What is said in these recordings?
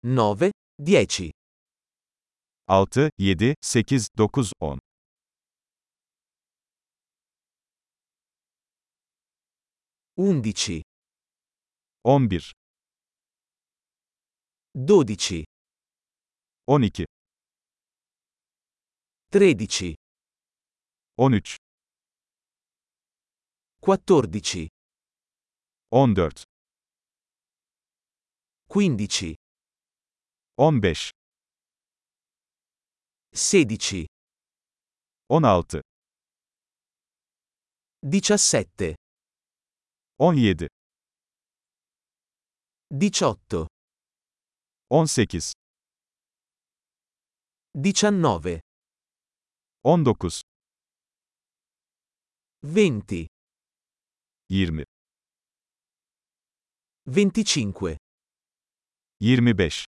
9, 10. 6, 7, 8, 9, 10. 11, 11, dodici, 12, tredici, 13, quattordici, 14, 15. 15 16 16 17 17 18 18 19 19 20 20 25 25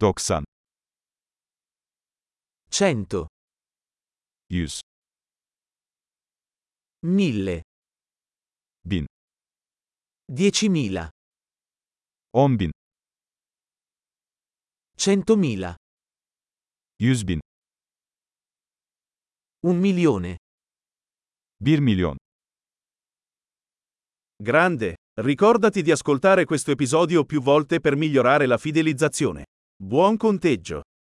90 100 100 1000 Bin 10.000 10 bin 100.000 100 Un milione 1 milyon Grande, ricordati di ascoltare questo episodio più volte per migliorare la fidelizzazione. Buon conteggio!